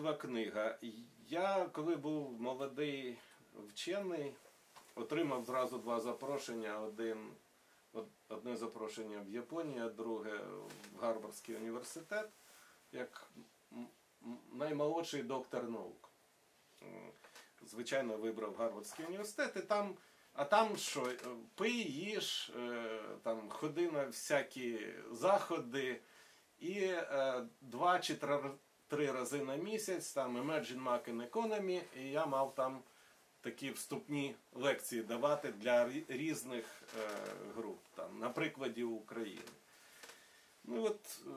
виникла книга. Я, коли був молодий вчений, отримав зразу два запрошення. Один, одне запрошення в Японію, друге в Гарвардський університет, як наймолодший доктор наук. Звичайно, вибрав Гарвардський університет, і там, а там що, е, пий, їж, е, там ходи на всякі заходи, і е, два чи три, рази на місяць там Emerging Market Economy, і я мав там такі вступні лекції давати для різних е, груп, там, на прикладі України. Ну от е,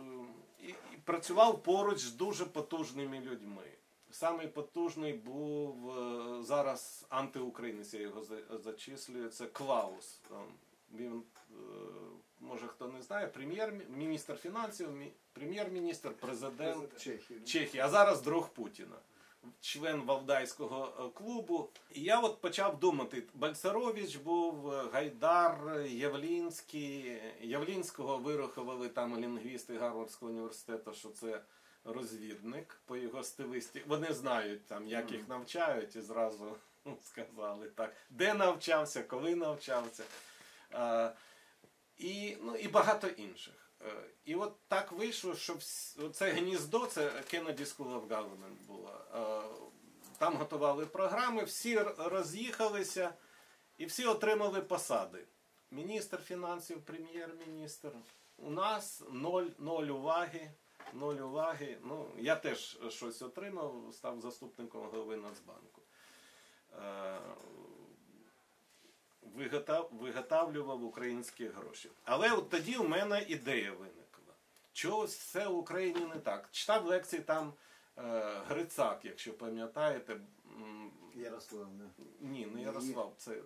і, і працював поруч з дуже потужними людьми. Самий потужний був е, зараз антиукраїнець, я його за- зачислюю, це Клаус. Він, е, може хто не знає, прем'єр-міністр фінансів, прем'єр-міністр, президент Чехії. Чехії, а зараз друг Путіна, член Валдайського е, клубу. І я от почав думати: Бальцарович був, е, Гайдар, Явлінський. Явлінського вирахували там лінгвісти Гарвардського університету, що це розвідник по його стилисті. Вони знають там, як їх навчають, і зразу ну, сказали так, де навчався, коли навчався. А, і, ну, і багато інших. Е, І от так вийшло, що це гніздо, це Kennedy School of Government було. Е, Там готували програми, всі роз'їхалися і всі отримали посади. Міністр фінансів, прем'єр-міністр. У нас ноль, ноль уваги. Ноль уваги. Ну, я теж щось отримав, став заступником голови Нацбанку. Виготавлював українські гроші. Але от тоді у мене ідея виникла. Чого все в Україні не так? Читав лекції там е, Грицак, якщо пам'ятаєте. Ярослав, не. Ні, не Ярослав, це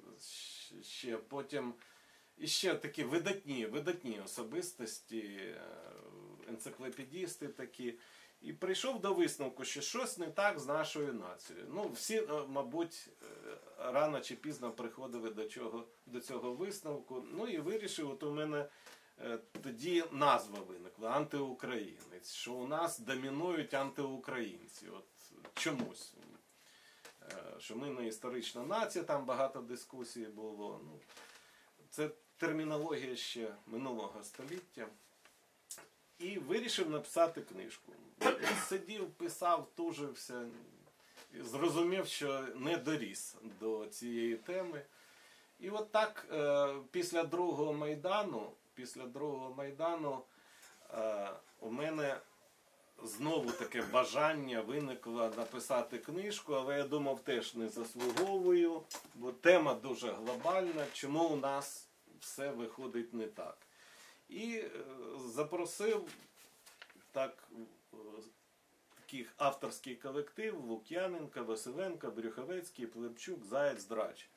ще потім. І ще такі видатні, видатні особистості, е, енциклопедісти такі. І прийшов до висновку, що щось не так з нашою нацією. Ну, всі, е, мабуть, е, рано чи пізно приходили до, чого, до цього висновку. Ну і вирішив, от у мене е, тоді назва виникла антиукраїнець, що у нас домінують антиукраїнці. От чомусь. Що ми не історична нація, там багато дискусій було. Ну, це термінологія ще минулого століття. І вирішив написати книжку. Сидів, писав, тужився, зрозумів, що не доріс до цієї теми. І от так, е, після другого майдану, після другого майдану е, у мене знову таке бажання виникло написати книжку, але я думав, теж не заслуговую, бо тема дуже глобальна, чому у нас все виходить не так. І е, запросив так е, таких авторський колектив Лук'яненка, Василенко, Брюховецький, Плепчук, Заєць, Драч.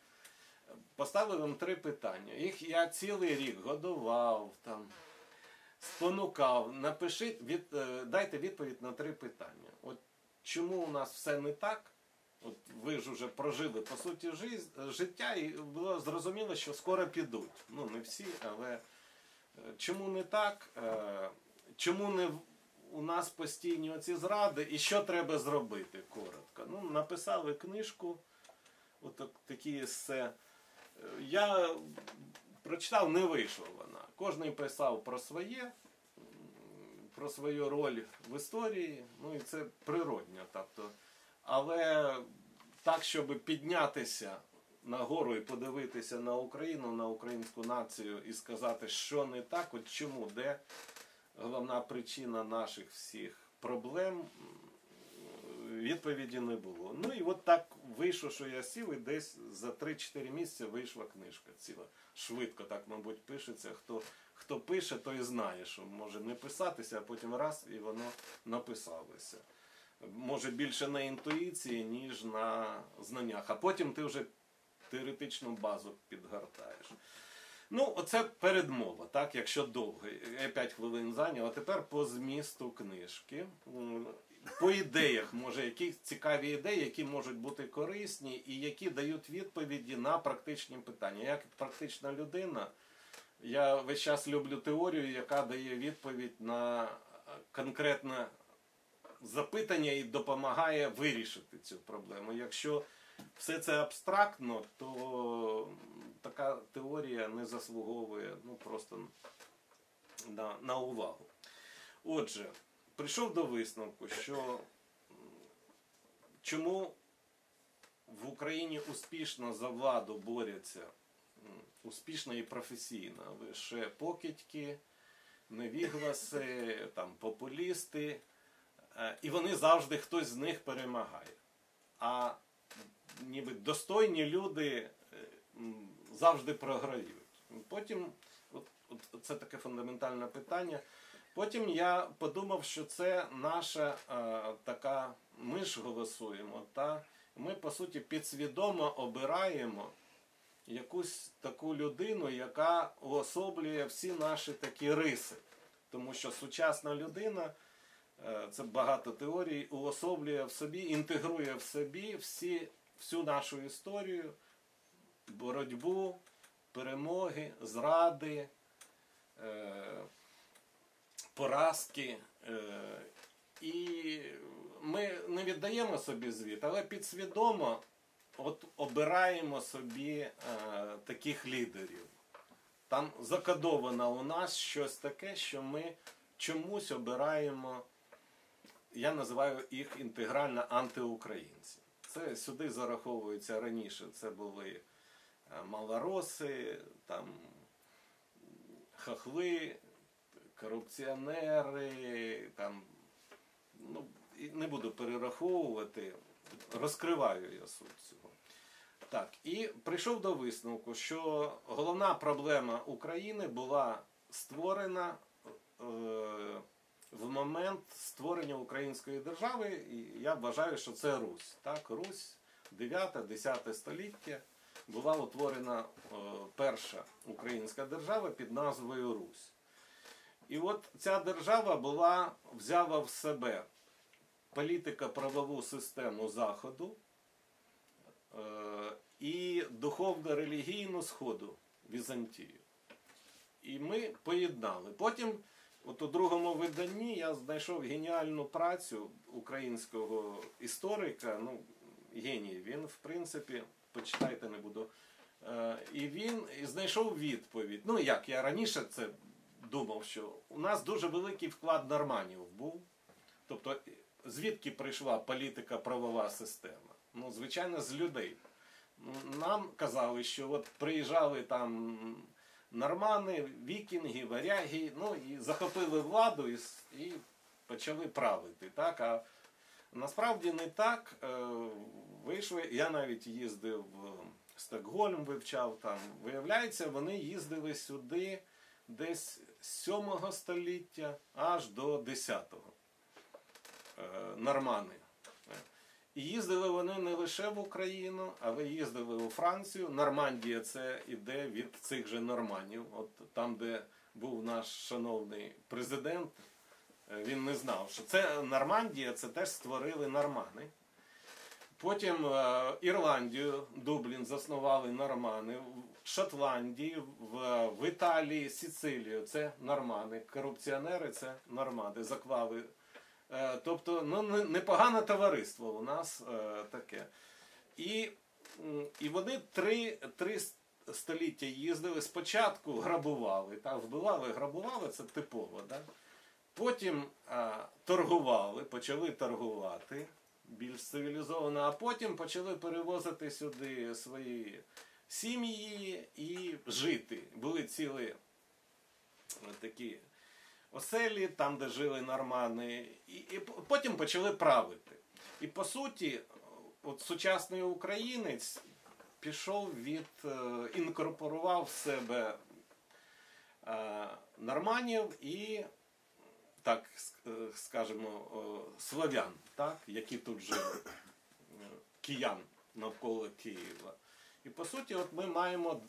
Поставив їм три питання. Їх я цілий рік годував, там, спонукав. Напишіть, від, е, дайте відповідь на три питання. От чому у нас все не так? От ви ж вже прожили по суті життя, і було зрозуміло, що скоро підуть. Ну, не всі, але чому не так? Е, Чому не у нас постійні оці зради, і що треба зробити коротко? Ну, написали книжку, от такі есе. Е, Я прочитав, не вийшла вона. Кожен писав про своє, про свою роль в історії, ну і це природньо. Тобто, але так, щоб піднятися нагору і подивитися на Україну, на українську націю і сказати, що не так, от чому, де головна причина наших всіх проблем, відповіді не було. Ну і от так вийшло, що я сів і десь за 3-4 місяці вийшла книжка ціла. Швидко так, мабуть, пишеться. Хто, хто пише, той знає, що може не писатися, а потім раз і воно написалося. Може більше на інтуїції, ніж на знаннях. А потім ти вже теоретичну базу підгортаєш. Ну, оце передмова, так, якщо довго. Я 5 хвилин зайняв, а тепер по змісту книжки. По ідеях, може, які цікаві ідеї, які можуть бути корисні і які дають відповіді на практичні питання. Як практична людина, я весь час люблю теорію, яка дає відповідь на конкретне запитання і допомагає вирішити цю проблему. Якщо все це абстрактно, то така теорія не заслуговує ну, просто на, на увагу. Отже, прийшов до висновку, що чому в Україні успішно за владу борються успішно і професійно лише покидьки, невігласи, там, популісти, е, і вони завжди хтось з них перемагає. А ніби достойні люди е, завжди програють. Потім, от, от це таке фундаментальне питання. Потім я подумав, що це наша е, така, ми ж голосуємо, та ми по суті підсвідомо обираємо якусь таку людину, яка уособлює всі наші такі риси. Тому що сучасна людина, е, це багато теорій, уособлює в собі, інтегрує в собі всі, всю нашу історію, боротьбу, перемоги, зради, е, поразки. Е, і ми не віддаємо собі звіт, але підсвідомо от обираємо собі е, таких лідерів. Там закодовано у нас щось таке, що ми чомусь обираємо, я називаю їх інтегрально антиукраїнці. Це сюди зараховується раніше. Це були е, малороси, там хахли, корупціонери, там, ну, не буду перераховувати, розкриваю я суть цього. Так, і прийшов до висновку, що головна проблема України була створена е, в момент створення української держави, я вважаю, що це Русь. Так, Русь 9-10 століття була утворена е, перша українська держава під назвою Русь. І от ця держава була взяла в себе політико-правову систему Заходу е, і духовно-релігійну Сходу Візантію. І ми поєднали. Потім, от у другому виданні, я знайшов геніальну працю українського історика, ну, геній, він, в принципі, почитайте, не буду. Е, І він знайшов відповідь. Ну як, я раніше це думав, що у нас дуже великий вклад норманів був. Тобто, звідки прийшла політика правова система? Ну, звичайно, з людей. Нам казали, що от приїжджали там нормани, вікінги, варяги, ну і захопили владу і, і почали правити. Так? А насправді не так. Е, Вийшли, я навіть їздив в Стокгольм, вивчав там. Виявляється, вони їздили сюди десь з 7 століття аж до 10-го. Е, Нормани. Їздили вони не лише в Україну, але їздили у Францію. Нормандія це іде від цих же норманів. От там, де був наш шановний президент, е, він не знав, що це Нормандія, це теж створили нормани. Потім е, Ірландію, Дублін заснували нормани, в Шотландії, в, в Італії, Сицилію це нормани, корупціонери це нормани, заклали. Е, тобто, ну, непогане товариство у нас е, таке. І, і вони три, три століття їздили. Спочатку грабували, так, вбивали, грабували, це типово. Да? Потім а, торгували, почали торгувати більш цивілізовано, а потім почали перевозити сюди свої сім'ї і жити. Були цілі е, такі оселі, там, де жили нормани, і, і потім почали правити. І по суті, от сучасний українець пішов від, е, інкорпорував в себе е, норманів і, так е, скажемо, слов'ян, так, які тут жили, киян навколо Києва. І по суті, от ми маємо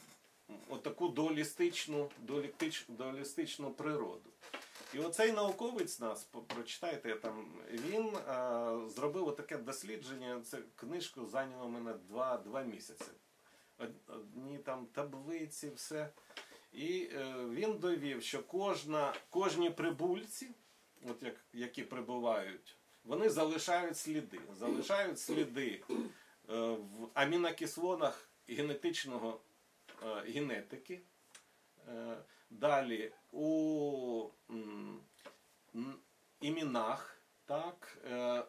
отаку дуалістичну, дуалістич- дуалістичну природу. І оцей науковець нас, прочитайте там, він е, зробив отаке дослідження, це книжку зайняло мене два, два місяці. Одні там таблиці, все. І е, він довів, що кожна, кожні прибульці, от як, які прибувають вони залишають сліди. Залишають сліди е, в амінокислотах генетичного е, генетики. Е, Далі у іменах, так, е,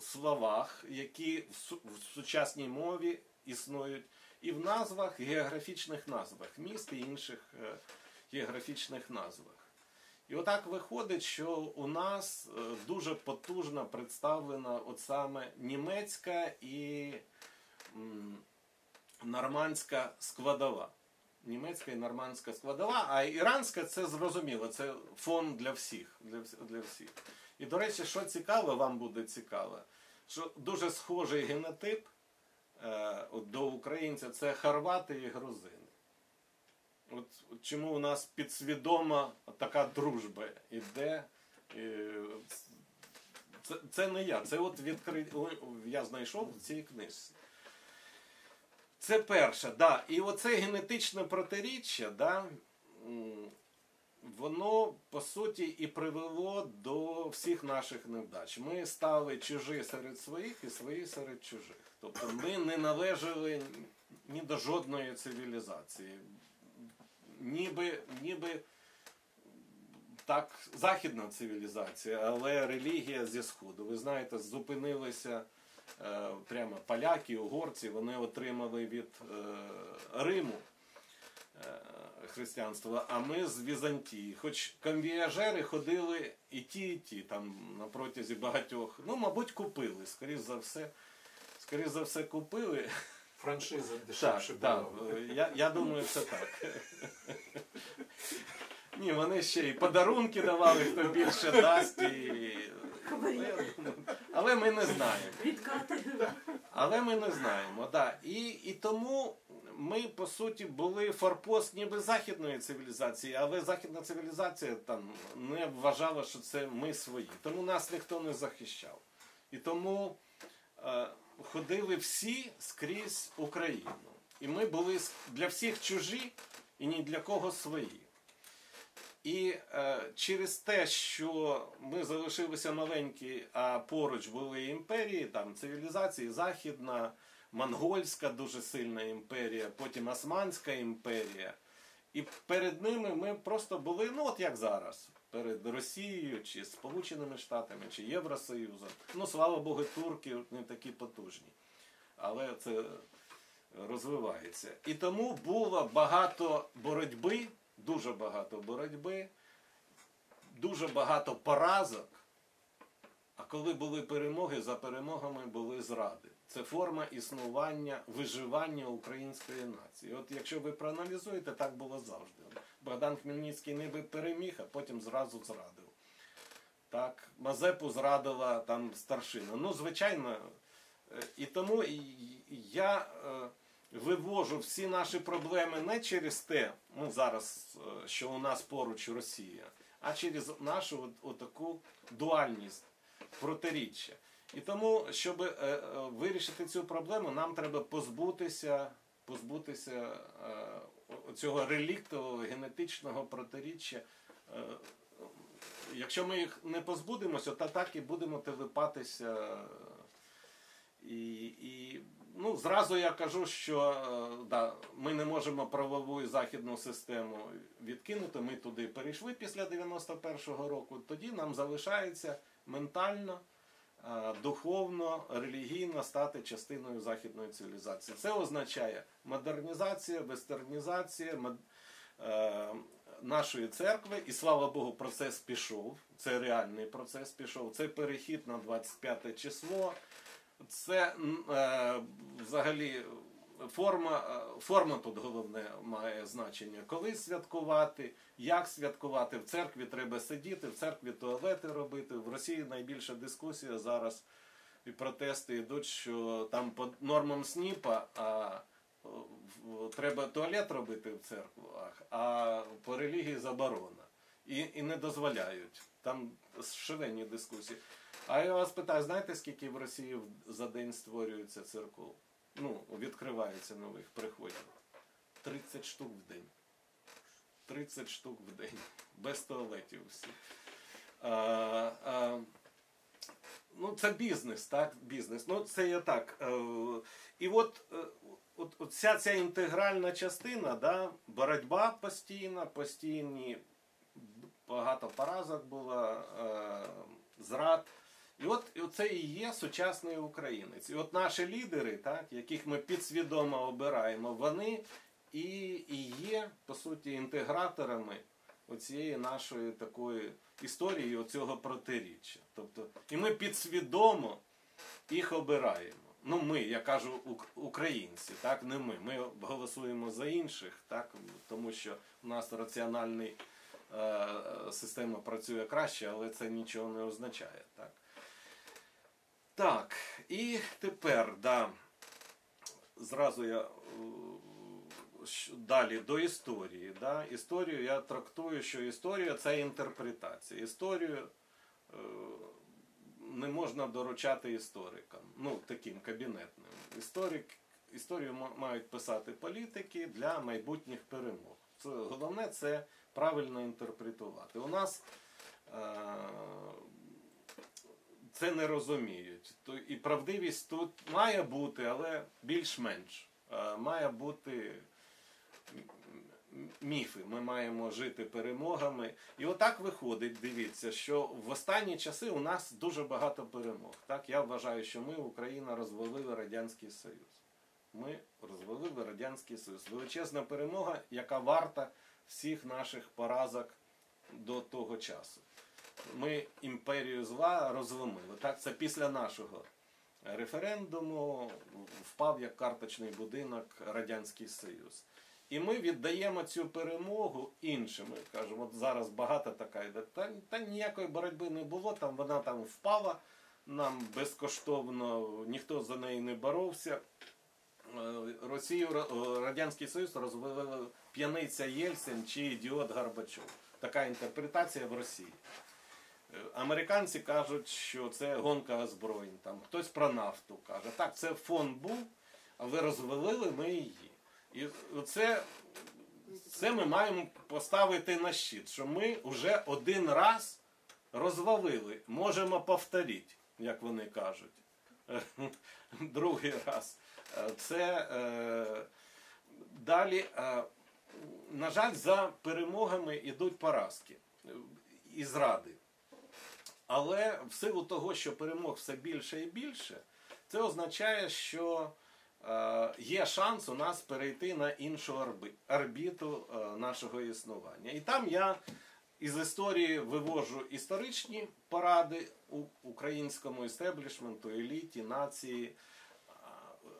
словах, які в сучасній мові існують, і в назвах, географічних назвах міст і інших е, географічних назвах. І отак виходить, що у нас е, дуже потужно представлена от саме німецька і нормандська складова. Німецька і нормандська складова, а іранська це зрозуміло, це фон для всіх. Для, для всіх. І до речі, що цікаво, вам буде цікаво, що дуже схожий генотип е, от до українця це хорвати і грузини. От чому у нас підсвідома така дружба іде. е, Це, це не я, це от відкри... я знайшов в цій книжці. Це перше, да. І оце генетичне протиріччя, да, воно по суті і привело до всіх наших невдач. Ми стали чужі серед своїх і свої серед чужих. Тобто ми не належали ні до жодної цивілізації. Ніби, ніби так, західна цивілізація, але релігія зі сходу. Ви знаєте, зупинилися прямо поляки, угорці, вони отримали від е, Риму е, християнство, а ми з Візантії. Хоч конвіяжери ходили і ті, і ті там на протязі багатьох. Ну, мабуть, купили, скоріш за все. Скоріш за все, купили. Франшиза дешевше так. була. е, Я, я думаю, це так. Ні, вони ще і подарунки давали, хто більше дасть. І... Але ми не знаємо. Відкати. Але ми не знаємо. Да. І, і тому ми, по суті, були форпост ніби західної цивілізації, але західна цивілізація там не вважала, що це ми свої. Тому нас ніхто не захищав. І тому е, ходили всі скрізь Україну. І ми були для всіх чужі і ні для кого свої. І е, через те, що ми залишилися маленькі, а поруч були імперії, там цивілізації, Західна, Монгольська дуже сильна імперія, потім Османська імперія. І перед ними ми просто були, ну от як зараз, перед Росією, чи Сполученими Штатами, чи Євросоюзом. Ну, слава Богу, турки не такі потужні. Але це розвивається. І тому було багато боротьби, дуже багато боротьби, дуже багато поразок. А коли були перемоги, за перемогами були зради. Це форма існування, виживання української нації. От якщо ви проаналізуєте, так було завжди. Богдан Хмельницький ніби переміг, а потім зразу зрадив. Так, Мазепу зрадила там старшина. Ну, звичайно, е, і тому я е, вивожу всі наші проблеми не через те, ну зараз, е, що у нас поруч Росія, а через нашу от, отаку дуальність, протиріччя. І тому, щоб е, е, вирішити цю проблему, нам треба позбутися, позбутися цього реліктового генетичного протиріччя. Якщо ми їх не позбудемося, то так і будемо телепатися. І, і ну, зразу я кажу, що е, да, ми не можемо правову і західну систему відкинути. Ми туди перейшли після 91-го року. Тоді нам залишається ментально, е, духовно, релігійно стати частиною західної цивілізації. Це означає модернізація, вестернізація. мод- е, нашої церкви, і слава Богу, процес пішов. Це реальний процес пішов. Це перехід на 25 число. Це е, взагалі форма, е, форма тут головне має значення. Коли святкувати, як святкувати. В церкві треба сидіти, в церкві туалети робити. В Росії найбільша дискусія зараз і протести йдуть, що там по нормам СНІПа а, треба туалет робити в церквах, а по релігії заборона. І, і не дозволяють. Там шалені дискусії. А я вас питаю, знаєте, скільки в Росії за день створюється церков? Ну, відкривається нових приходів. 30 штук в день. 30 штук в день. Без туалетів всі. А, а, ну, це бізнес, так? Бізнес. Ну, це я так. Е, і от, е, от, от вся ця інтегральна частина, да, боротьба постійна, постійні, багато поразок було, е, зрад. І от і це і є сучасний українець. І от наші лідери, так, яких ми підсвідомо обираємо, вони і, і є, по суті, інтеграторами оцієї нашої такої історії, оцього протиріччя. Тобто, і ми підсвідомо їх обираємо. Ну, ми, я кажу, українці, так, не ми. Ми голосуємо за інших, так, тому що у нас раціональна е, система працює краще, але це нічого не означає. Так, так і тепер, да, зразу я е, далі до історії. Да? Історію я трактую, що історія це інтерпретація. Історію е, не можна доручати історикам, ну таким кабінетним. Історик, історію мають писати політики для майбутніх перемог. Головне це правильно інтерпретувати. У нас е, це не розуміють. І правдивість тут має бути, але більш-менш. Е, Має бути міфи. Ми маємо жити перемогами. І отак виходить, дивіться, що в останні часи у нас дуже багато перемог. Так, я вважаю, що ми, Україна, розвалили Радянський Союз. Ми розвалили Радянський Союз. Величезна перемога, яка варта всіх наших поразок до того часу. Ми імперію зла розломили. Так, це після нашого референдуму впав як карточний будинок Радянський Союз. І ми віддаємо цю перемогу іншим. Ми кажемо, от зараз багато така йде. Та, та ніякої боротьби не було, там вона там впала, нам безкоштовно ніхто за неї не боровся. Е, Росію Радянський Союз розвели п'яниця Єльцин чи ідіот Горбачов. Така інтерпретація в Росії. Е, Американці кажуть, що це гонка озброєнь. Там хтось про нафту каже. Так, це фон був, але розвалили ми її. І це, це ми маємо поставити на щит, що ми вже один раз розвалили, можемо повторити, як вони кажуть. Другий раз. Е, Це е, далі, е, на жаль, за перемогами йдуть поразки і зради. Але в силу того, що перемог все більше і більше, це означає, що е, є шанс у нас перейти на іншу орбіту е, нашого існування. І там я із історії вивожу історичні поради українському істеблішменту, еліті, нації,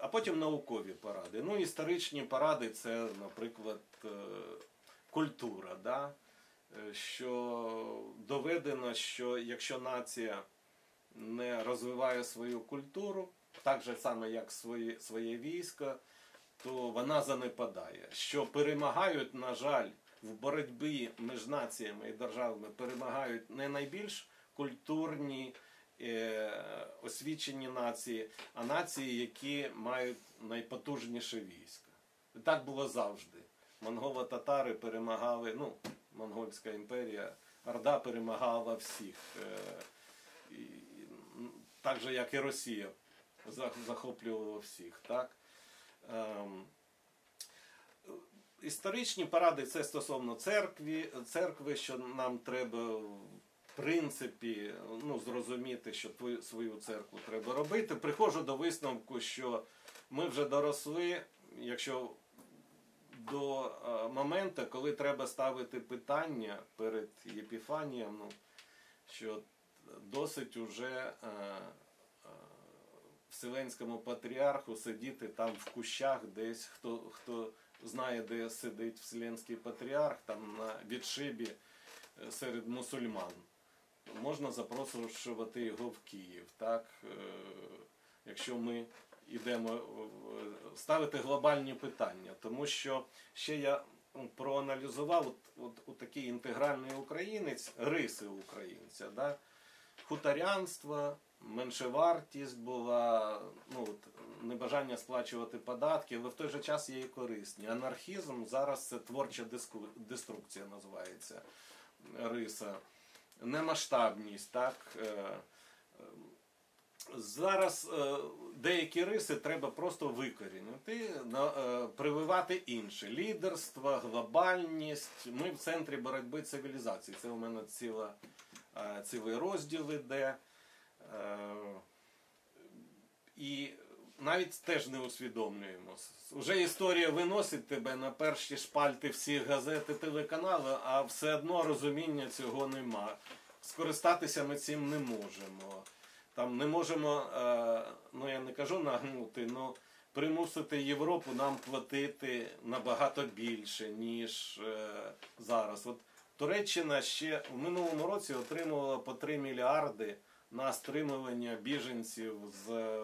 а- потім наукові поради. Ну, історичні поради це, наприклад, е, культура. Да? Е, Що доведено, що якщо нація не розвиває свою культуру, так же саме як своє, своє військо, то вона занепадає. Що перемагають, на жаль, в боротьбі між націями і державами перемагають не найбільш культурні, освічені нації, а нації, які мають найпотужніше військо. І так було завжди. Монголо-татари перемагали, ну, Монгольська імперія, Орда перемагала всіх. Е, так же, як і Росія захоплювала всіх. Так? Ем, історичні поради це стосовно церкви, церкви, що нам треба принципі ну, зрозуміти, що твою свою церкву треба робити. Приходжу до висновку, що ми вже доросли, якщо до е, моменту, коли треба ставити питання перед Єпіфанієм, ну, що досить уже е, е, Вселенському патріарху сидіти там в кущах десь, хто, хто знає, де сидить Вселенський патріарх, там на відшибі серед мусульман. Можна запрошувати його в Київ, так? Е, якщо ми йдемо ставити глобальні питання. Тому що ще я проаналізував от, от, от такий інтегральний українець, риси українця. Да? Хуторянство, меншевартість була, ну, от, небажання сплачувати податки, але в той же час є і корисні. Анархізм зараз це творча деструкція називається риса. Немасштабність, так? Е, е, зараз е, деякі риси треба просто викорінити, прививати інші. Лідерство, глобальність. Ми в центрі боротьби цивілізації. Це у мене ціла, цілий розділ іде. І навіть теж не усвідомлюємо. Уже історія виносить тебе на перші шпальти всіх газет і телеканалів, а все одно розуміння цього нема. Скористатися ми цим не можемо. Там не можемо, е, ну я не кажу нагнути, але примусити Європу нам платити набагато більше, ніж е, зараз. От Туреччина ще в минулому році отримувала по 3 мільярди на стримування біженців з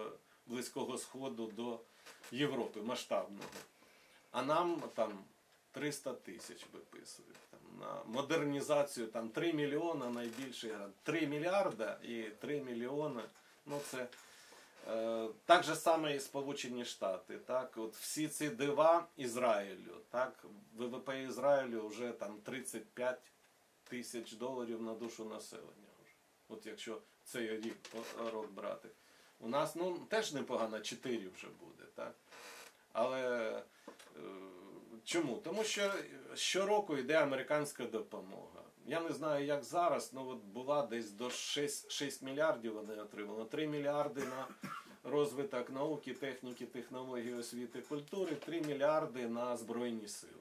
Близького Сходу до Європи масштабного. А нам там 300 тисяч виписують. Там, на модернізацію там 3 мільйона найбільший грант. 3 мільярда і 3 мільйони. Ну це е, так же саме і Сполучені Штати. Так? От всі ці дива Ізраїлю. Так? ВВП Ізраїлю вже там 35 тисяч доларів на душу населення. От якщо цей рік рок брати. У нас ну, теж непогано 4 вже буде. Так? Але е, чому? Тому що щороку йде американська допомога. Я не знаю, як зараз, ну от була десь до 6, 6 мільярдів вони отримали. 3 мільярди на розвиток науки, техніки, технології, освіти, культури, 3 мільярди на Збройні сили.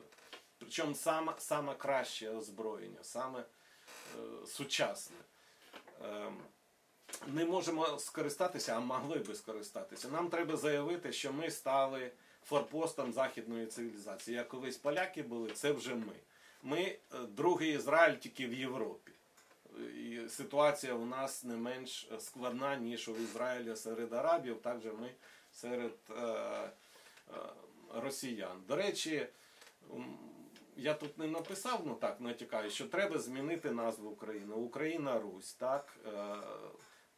Причому саме, саме краще озброєння, саме е, сучасне. Ем, не можемо скористатися, а могли би скористатися. Нам треба заявити, що ми стали форпостом західної цивілізації. Як колись поляки були, це вже ми. Ми е, другий Ізраїль тільки в Європі. І ситуація у нас не менш складна, ніж у Ізраїля серед арабів, так же ми серед е, е, росіян. До речі, я тут не написав, ну так натякаю, що треба змінити назву України. Україна Русь, так? Е,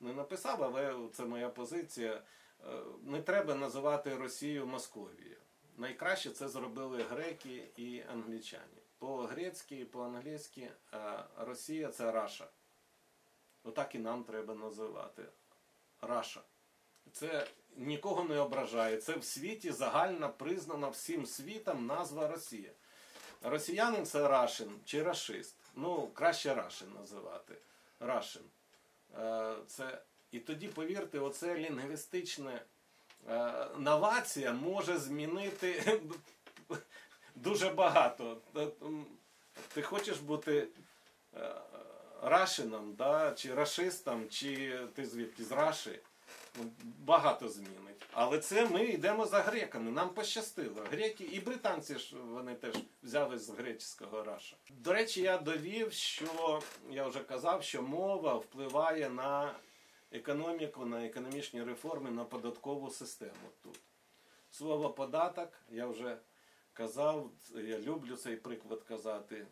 не написав, але це моя позиція. Е, Не треба називати Росію Московією. Найкраще це зробили греки і англічані. По-грецьки і по-англійськи е, Росія це Раша. Отак і нам треба називати. Раша. Це нікого не ображає. Це в світі загально признана всім світом назва Росія. Росіянин це Рашин чи рашист. Ну, краще Рашин називати. Рашин. Е, Це, і тоді, повірте, оце лінгвістичне е, новація може змінити дуже багато. Ти хочеш бути е, рашином, да? чи рашистом, чи ти звідки з Раші, багато змінить. Але це ми йдемо за греками. Нам пощастило. Греки і британці ж вони теж взяли з греческого раша. До речі, я довів, що я вже казав, що мова впливає на економіку, на економічні реформи, на податкову систему тут. Слово податок, я вже казав, я люблю цей приклад казати.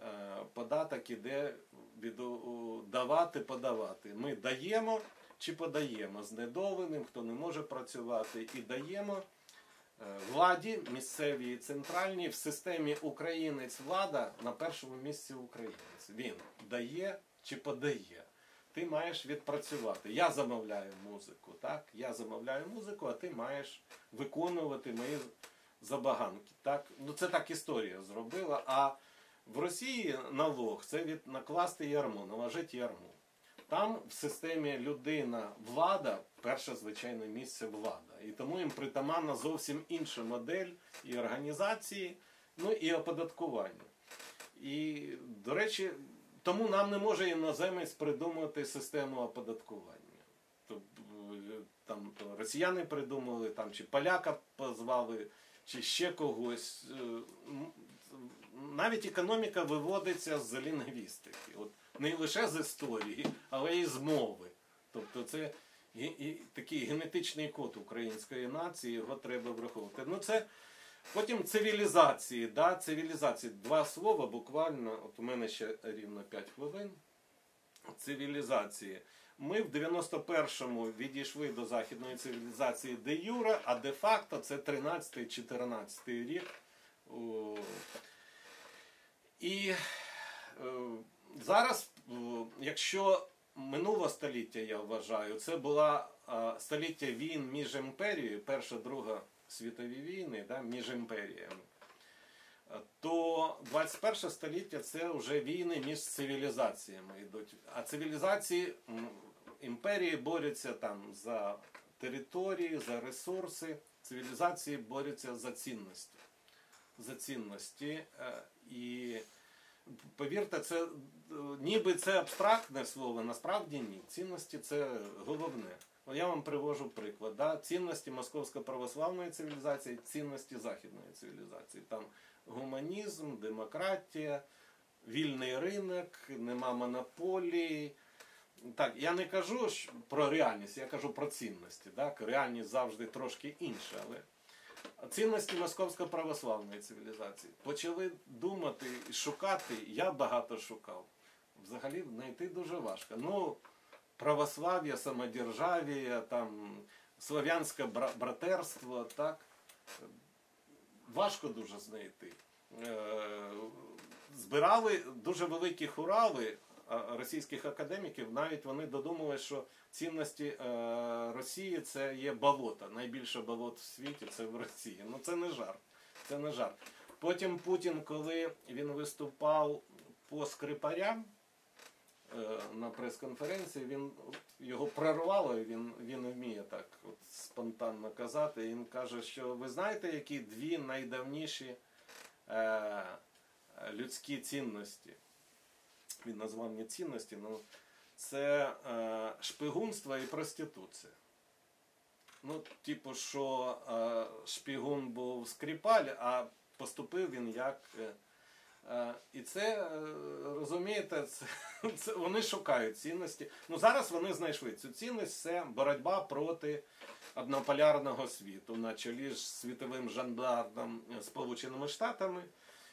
Е, Податок іде від давати, подавати. Ми даємо чи подаємо знедоленим, хто не може працювати, і даємо е, владі, місцевій і центральній, в системі українець влада на першому місці українець. Він дає чи подає. Ти маєш відпрацювати. Я замовляю музику, так? Я замовляю музику, а ти маєш виконувати мої забаганки. Так? Ну, це так історія зробила. А в Росії налог це від накласти ярмо, наложити ярмо. Там в системі людина, влада, перше звичайне місце влада. І тому їм притаманна зовсім інша модель і організації, ну і оподаткування. І, до речі, тому нам не може іноземець придумати систему оподаткування. Тобто, е, там то росіяни придумали, там, чи поляка позвали, чи ще когось. Е, Навіть економіка виводиться з лінгвістики. Не лише з історії, але й з мови. Тобто це і, такий генетичний код української нації, його треба враховувати. Ну це потім цивілізації. Да? Цивілізації. Два слова буквально, от у мене ще рівно 5 хвилин. Цивілізації. Ми в 91-му відійшли до західної цивілізації де юра, а де-факто це 13-14 рік. І е, зараз, якщо минулого століття, я вважаю, це була століття війн між імперією, Перша, Друга світові війни, да, між імперіями. То 21 століття це вже війни між цивілізаціями йдуть. А цивілізації імперії борються там за території, за ресурси. Цивілізації борються за цінності. За цінності. Е, І повірте, це ніби це абстрактне слово, насправді ні. Цінності це головне. Я вам привожу приклад. Да? Цінності московсько-православної цивілізації, цінності західної цивілізації. Там гуманізм, демократія, вільний ринок, нема монополії. Так, я не кажу про реальність, я кажу про цінності. Так? Реальність завжди трошки інша, але цінності московсько-православної цивілізації почали думати і шукати. Я багато шукав. Взагалі знайти дуже важко. Ну, православ'я, самодержав'я, там, слов'янське братерство, так. Важко дуже знайти. Е, Збирали дуже великі хурали російських академіків, навіть вони додумали, що цінності е, Росії це є болото. Найбільше болот в світі це в Росії. Ну це не жарт. Це не жарт. Потім Путін, коли він виступав по скрипарям на прес-конференції, він його прорвало, він, він вміє так от, спонтанно казати. І він каже, що ви знаєте, які дві найдавніші е, людські цінності. Він назвав не цінності, ну це е, шпигунство і проституція. Ну, типу, що е, шпигун був скрипаль, а поступив він як. Е, е, і це, е, розумієте, це, це вони шукають цінності. Ну зараз вони знайшли цю цінність це боротьба проти однополярного світу на чолі з світовим жандармом Сполученими Штатами.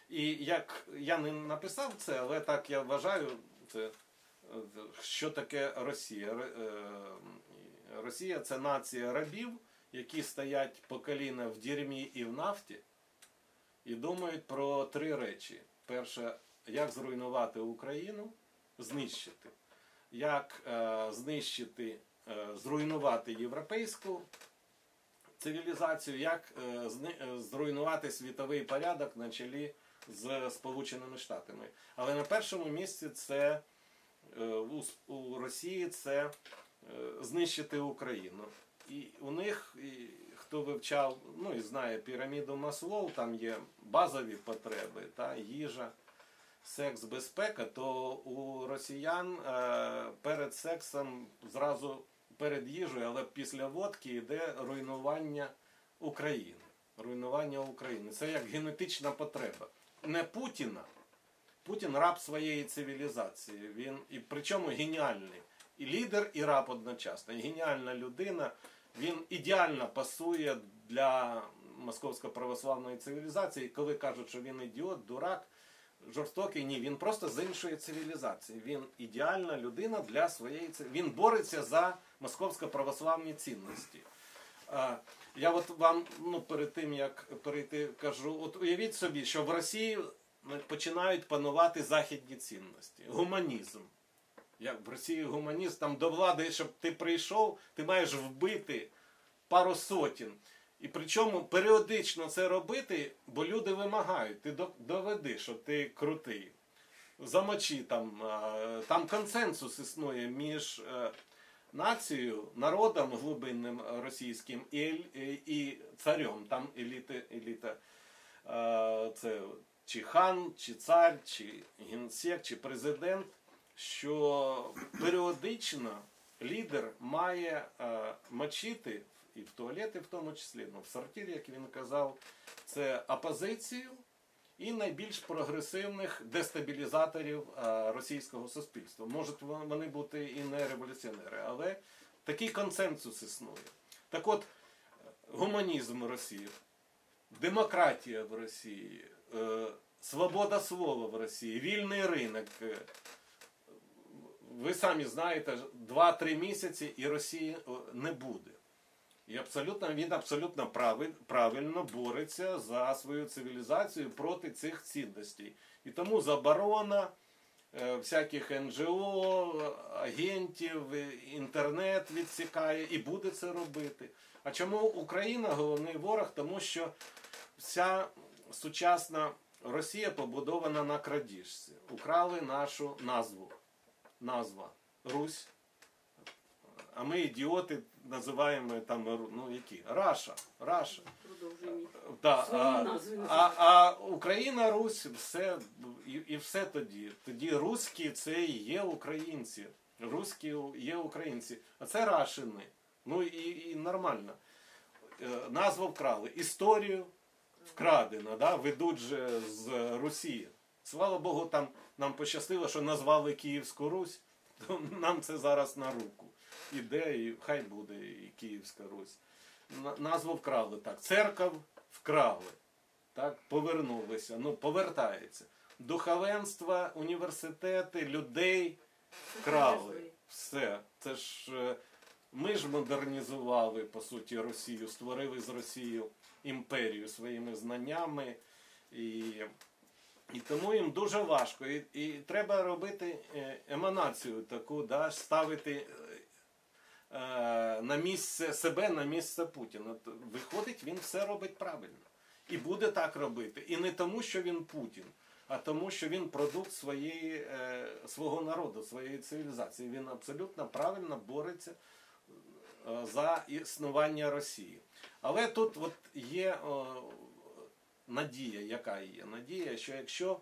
І як я не написав це, але так я вважаю, це, е, що таке Росія. Е, Росія це нація рабів, які стоять по коліна в дірмі і в нафті, і думають про три речі: перше, як зруйнувати Україну, знищити, як е, знищити, е, зруйнувати європейську цивілізацію, як е, зни- е, зруйнувати світовий порядок на чолі з Сполученими Штатами. Але на першому місці це е, у, у Росії це е, знищити Україну. І у них, хто вивчав, ну і знає піраміду Маслоу, там є базові потреби, та, їжа, секс, безпека, то у росіян е, перед сексом зразу перед їжею, але після водки йде руйнування України. Руйнування України. Це як генетична потреба. Не Путіна. Путін раб своєї цивілізації. Він і причому геніальний. І лідер, і раб одночасно. І геніальна людина. Він ідеально пасує для московсько-православної цивілізації. Коли кажуть, що він ідіот, дурак, жорстокий, ні, він просто з іншої цивілізації. Він ідеальна людина для своєї цивілізації. Він бореться за московсько-православні цінності. Я от вам ну, перед тим як перейти кажу, от уявіть собі, що в Росії починають панувати західні цінності, гуманізм. Як в Росії гуманізм, там до влади, щоб ти прийшов, ти маєш вбити пару сотень. І причому періодично це робити, бо люди вимагають. Ти доведи, що ти крутий. Замочи там, там консенсус існує між е, нацією, народом глибинним російським і, і, і царем. Там еліти, еліта. е, Це чи хан, чи цар, чи генсек, чи президент. Що періодично лідер має е, мочити і в туалети, в тому числі, ну, в сортирі, як він казав, це опозицію і найбільш прогресивних дестабілізаторів е, російського суспільства. Можуть вони бути і не революціонери, але такий консенсус існує. Так от, гуманізм Росії, демократія в Росії, е, свобода слова в Росії, вільний ринок. Е, ви самі знаєте, 2-3 місяці і Росії не буде. І абсолютно він абсолютно правильно бореться за свою цивілізацію проти цих цінностей. І тому заборона е, всяких НГО, агентів, е, інтернет відсікає і буде це робити. А чому Україна головний ворог? Тому що вся сучасна Росія побудована на крадіжці. Украли нашу назву. Назва Русь. А ми ідіоти називаємо там ну які? Раша. Раша. Да, а, а, а Україна, Русь, все і, і все тоді. Тоді русські це і є українці. Русські є українці. А це рашини. Ну і, і нормально. Е, Назву вкрали. Історію вкрадено, да? ведуть же з Росії. Слава Богу, там нам пощастило, що назвали Київську Русь. То нам це зараз на руку. Іде, і хай буде і Київська Русь. Назву вкрали так. Церков вкрали. Так, повернулися. Ну, повертається. Духовенство, університети, людей вкрали. Все. Це ж е, ми ж модернізували, по суті, Росію, створили з Росією імперію своїми знаннями. І, і тому їм дуже важко. І, і треба робити е, еманацію таку, да, ставити е, на місце себе, на місце Путіна. Виходить, він все робить правильно. І буде так робити. І не тому, що він Путін, а тому, що він продукт своєї, е, свого народу, своєї цивілізації. Він абсолютно правильно бореться е, за існування Росії. Але тут от є о, надія, яка є? Надія, що якщо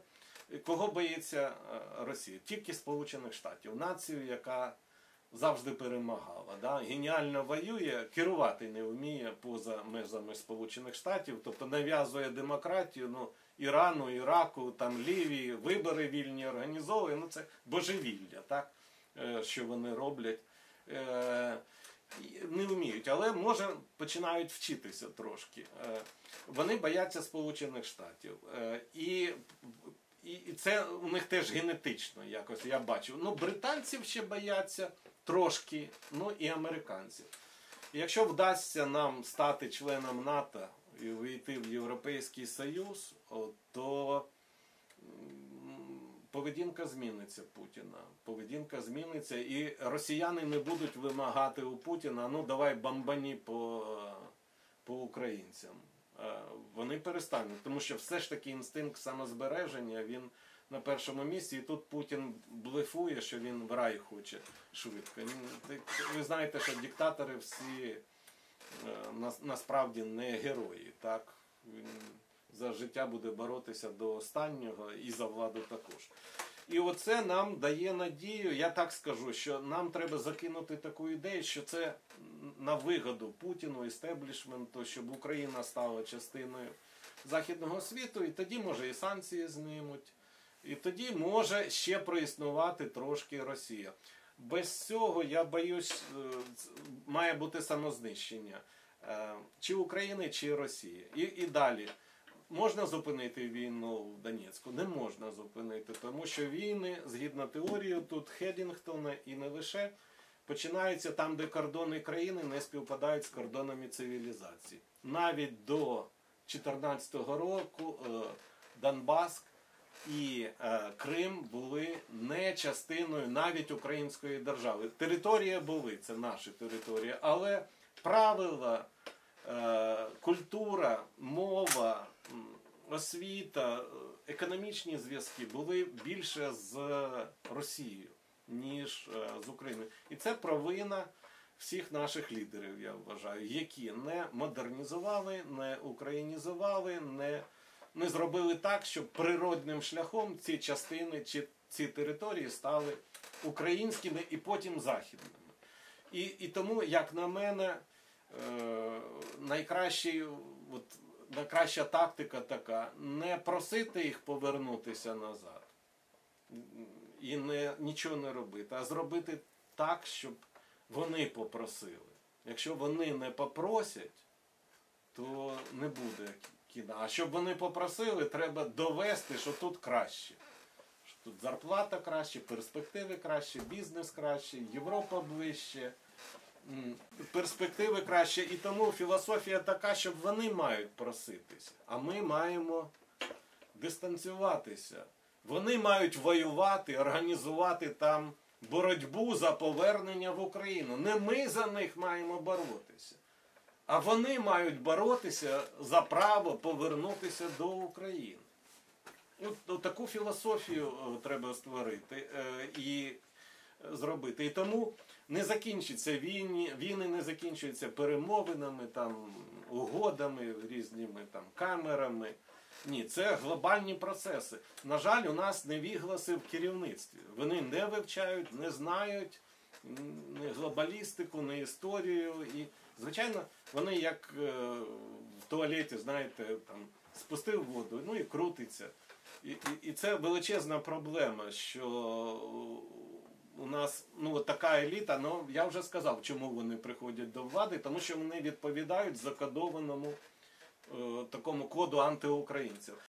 кого боїться е, Росія? Тільки Сполучених Штатів, націю, яка завжди перемагала. Да? Геніально воює, керувати не вміє поза межами Сполучених Штатів, тобто нав'язує демократію, ну, Ірану, Іраку, там Лівії, вибори вільні організовує. Ну це божевілля, так? Е, що вони роблять. Не вміють, але може починають вчитися трошки. Е, Вони бояться Сполучених Штатів. Е, І, і, це у них теж генетично якось я бачу. Ну, британців ще бояться трошки, ну і американців. Якщо вдасться нам стати членом НАТО і увійти в Європейський Союз, то поведінка зміниться Путіна. Поведінка зміниться, і росіяни не будуть вимагати у Путіна, ну давай бомбані по, по українцям. Е, Вони перестануть, тому що все ж таки інстинкт самозбереження він на першому місці, і тут Путін блефує, що він в рай хоче швидко. Ви знаєте, що диктатори всі е, насправді не герої. Так? За життя буде боротися до останнього і за владу також. І оце нам дає надію, я так скажу, що нам треба закинути таку ідею, що це на вигоду Путіну, істеблішменту, щоб Україна стала частиною західного світу, і тоді може і санкції знімуть. І тоді може ще проіснувати трошки Росія. Без цього я боюсь, е, має бути самознищення е, чи України, чи Росії. І, і далі. Можна зупинити війну в Донецьку? Не можна зупинити, тому що війни, згідно теорії, тут Хедінгтона і не лише починаються там, де кордони країни не співпадають з кордонами цивілізації. Навіть до 2014 року е, Донбас і е, Крим були не частиною навіть української держави. Території були, це наші території, але правила, культура, мова, освіта, е, економічні зв'язки були більше з Росією, ніж е, з Україною. І це провина всіх наших лідерів, я вважаю, які не модернізували, не українізували, не, не зробили так, щоб природним шляхом ці частини чи ці території стали українськими і потім західними. І, і тому, як на мене, е, найкращий, от, найкраща тактика така не просити їх повернутися назад і не, нічого не робити, а зробити так, щоб вони попросили. Якщо вони не попросять, то не буде кіна. А щоб вони попросили, треба довести, що тут краще. Що тут зарплата краще, перспективи краще, бізнес краще, Європа ближче, перспективи краще. І тому філософія така, щоб вони мають проситися, а ми маємо дистанціюватися Вони мають воювати, організувати там боротьбу за повернення в Україну. Не ми за них маємо боротися, а вони мають боротися за право повернутися до України. От, таку філософію е, треба створити е, і зробити. І тому не закінчиться війни, війни не закінчуються перемовинами, там, угодами різними там, камерами. Ні, це глобальні процеси. На жаль, у нас невігласи в керівництві. Вони не вивчають, не знають ні глобалістику, ні історію. І, звичайно, вони як е, в туалеті, знаєте, там спустив воду, ну і крутиться. І, і, і це величезна проблема, що у нас ну, така еліта, ну я вже сказав, чому вони приходять до влади, тому що вони відповідають закодованому е, такому коду антиукраїнців.